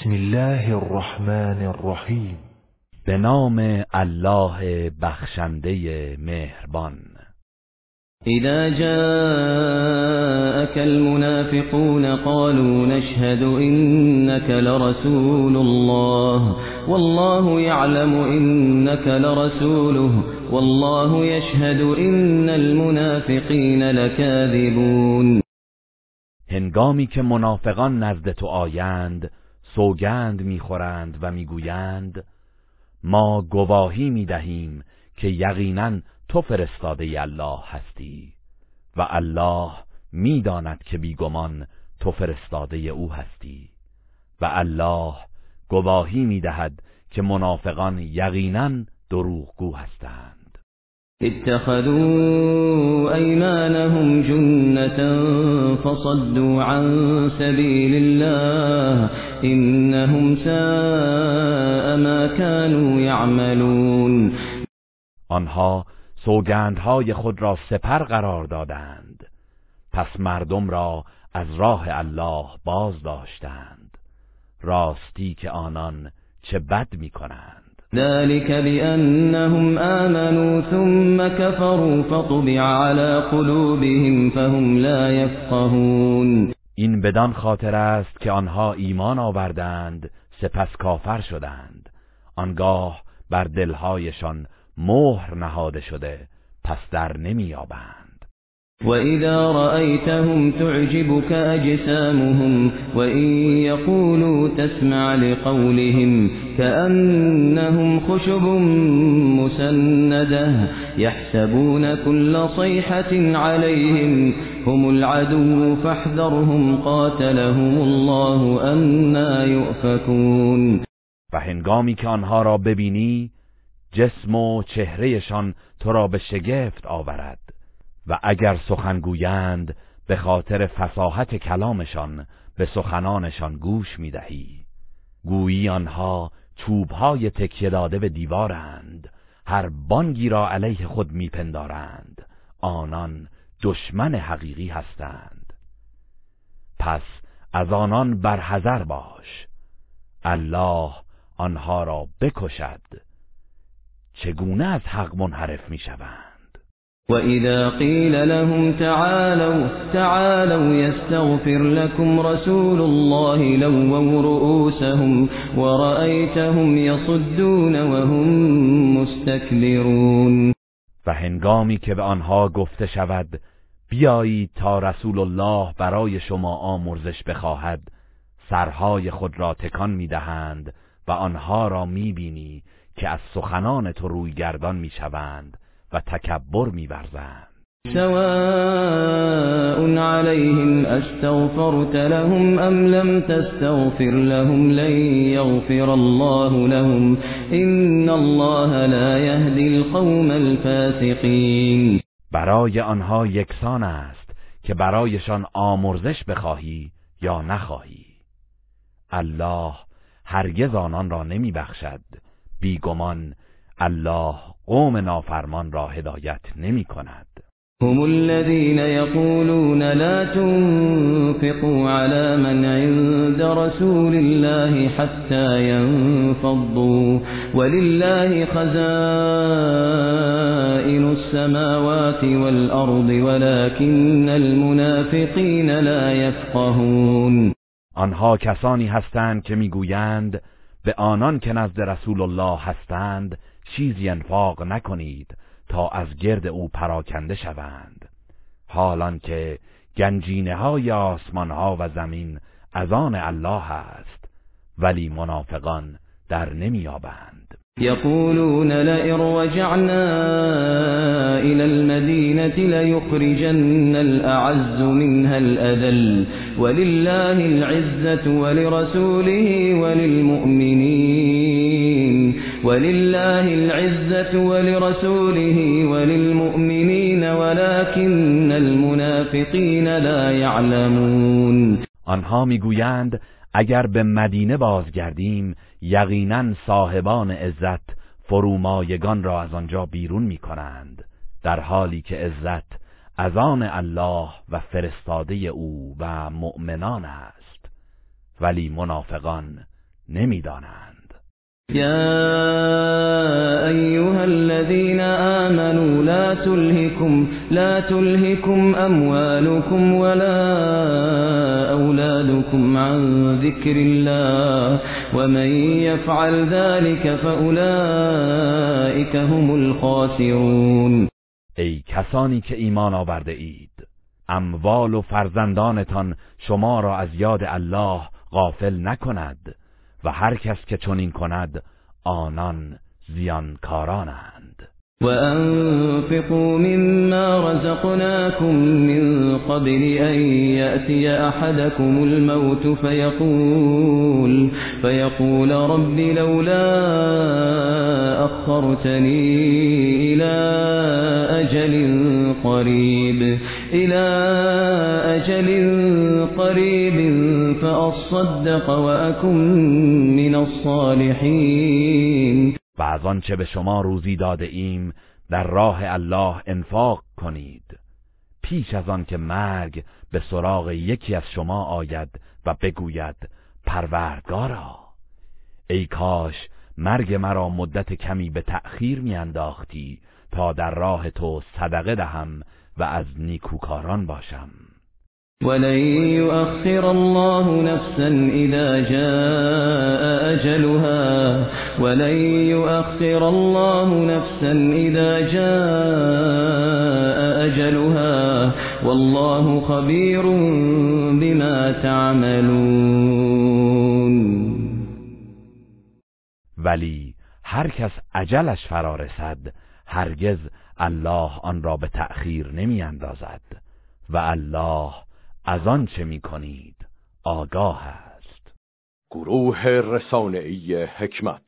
بسم الله الرحمن الرحیم. به نام الله بخشنده مهربان. إذا جاءك المنافقون قالوا نشهد إنك لرسول الله. والله يعلم إنك لرسوله. والله يشهد إن المنافقين لكاذبون. هنگامی که منافقان نزد تو آیند سوگند می‌خورند و می‌گویند ما گواهی می‌دهیم که یقینا تو فرستاده الله هستی و الله می‌داند که بیگمان تو فرستاده او هستی و الله گواهی می‌دهد که منافقان یقینا دروغگو هستند. اتخذوا أيمانهم جنة فصدوا عن سبيل الله إنهم ساء ما كانوا يعملون. آنها سوگندهای خود را سپر قرار دادند. پس مردم را از راه الله باز داشتند. راستی که آنان چه بد می کنند. ذلك بأنهم آمنوا ثم كفروا فطبع على قلوبهم فهم لا يفقهون. این بدان خاطر است که آنها ایمان آوردند سپس کافر شدند. آنگاه بر دلهایشان مهر نهاده شده پس در نمییابند. وإذا رأيتهم تعجبك أجسامهم وإن يقولوا تسمع لقولهم كأنهم خشب مسندة يحسبون كل صيحة عليهم هم العدو فاحذرهم قاتلهم الله أنا يؤفكون و که آنها را ببینی جسم و چهرهشان تو را به شگفت آورد. و اگر سخن گویند به خاطر فساحت کلامشان به سخنانشان گوش می‌دهی. گویی آنها چوبهای تکیه داده به دیوارند. هر بانگی را علیه خود میپندارند. آنان دشمن حقیقی هستند. پس از آنان برحذر باش. الله آنها را بکشد. چگونه از حق منحرف می‌شوند؟ وإذا قيل لهم تعالوا تعالوا يستغفر لكم رسول الله لووا رؤوسهم ورأيتهم يصدون وهم مستكبرون. و هنگامی که به آنها گفته شود بیایید تا رسول الله برای شما آمرزش بخواهد. سرهای خود را تکان می‌دهند و آنها را می‌بینی که از سخنان تو روی گردان می‌شوند. و تکبر میورزند. سواء عليهم استغفرت لهم ام لم تستغفر لهم لن يغفر الله لهم. ان الله لا يهدي القوم الفاسقين برای آنها یکسان است که برایشان آمرزش بخواهی یا نخواهی. الله هرگز آنان را نمی بخشد بیگمان الله قوم نافرمان را هدایت نمی کند. هم الذين يقولون لا تنفقوا على من عند رسول الله حتى ينفضوا ولله خزائن السماوات والأرض ولكن المنافقين لا يفقهون آنها کسانی هستند که می‌گویند به آنان که نزد رسول الله هستند چیزی انفاق نکنید تا از گرد او پراکنده شوند. حالان که گنجینه های آسمان ها و زمین از آن الله است ولی منافقان در نمیابند يقولون لئن رجعنا إلى المدينة ليخرجن الأعز منها الأذل ولله العزة ولرسوله وللمؤمنين ولله العزة ولرسوله وللمؤمنين ولكن المنافقين لا يعلمون. آنها میگویند اگر به مدینه بازگردیم یقینا صاحبان عزت فرومایگان را از آنجا بیرون می کنند در حالی که عزت از آن الله و فرستاده او و مؤمنان است. ولی منافقان نمی‌دانند. تلهكم لا تلهكم أموالكم ولا أولادكم عن ذكر الله ومن يفعل ذلك فأولئك هم الخاسرون. ای کسانی که ایمان آورده اید اموال و فرزندانتان شما را از یاد الله غافل نکند و هر کس که چنین کند آنان زیانکارانند. وأنفقوا مما رزقناكم من قبل أن يأتي أحدكم الموت فيقول فيقول رب لولا أخرتني إلى أجل قريب إلى أجل قريب فأصدق وأكن من الصالحين. و از آنچه به شما روزی داده ایم در راه الله انفاق کنید. پیش از آن که مرگ به سراغ یکی از شما آید و بگوید پروردگارا. ای کاش مرگ مرا مدت کمی به تأخیر میانداختی تا در راه تو صدقه دهم و از نیکوکاران باشم. ولن يؤخر الله نفسا إذا جاء أجلها. ولن يؤخر الله نفسا إذا جاء أجلها. والله خبير بما تعملون. ولی هر کس عجلش فرا رسد هرگز الله آن را به تأخیر نمی اندازد. و الله از آن چه می کنید؟ آگاه است. گروه رسانه‌ای حکمت.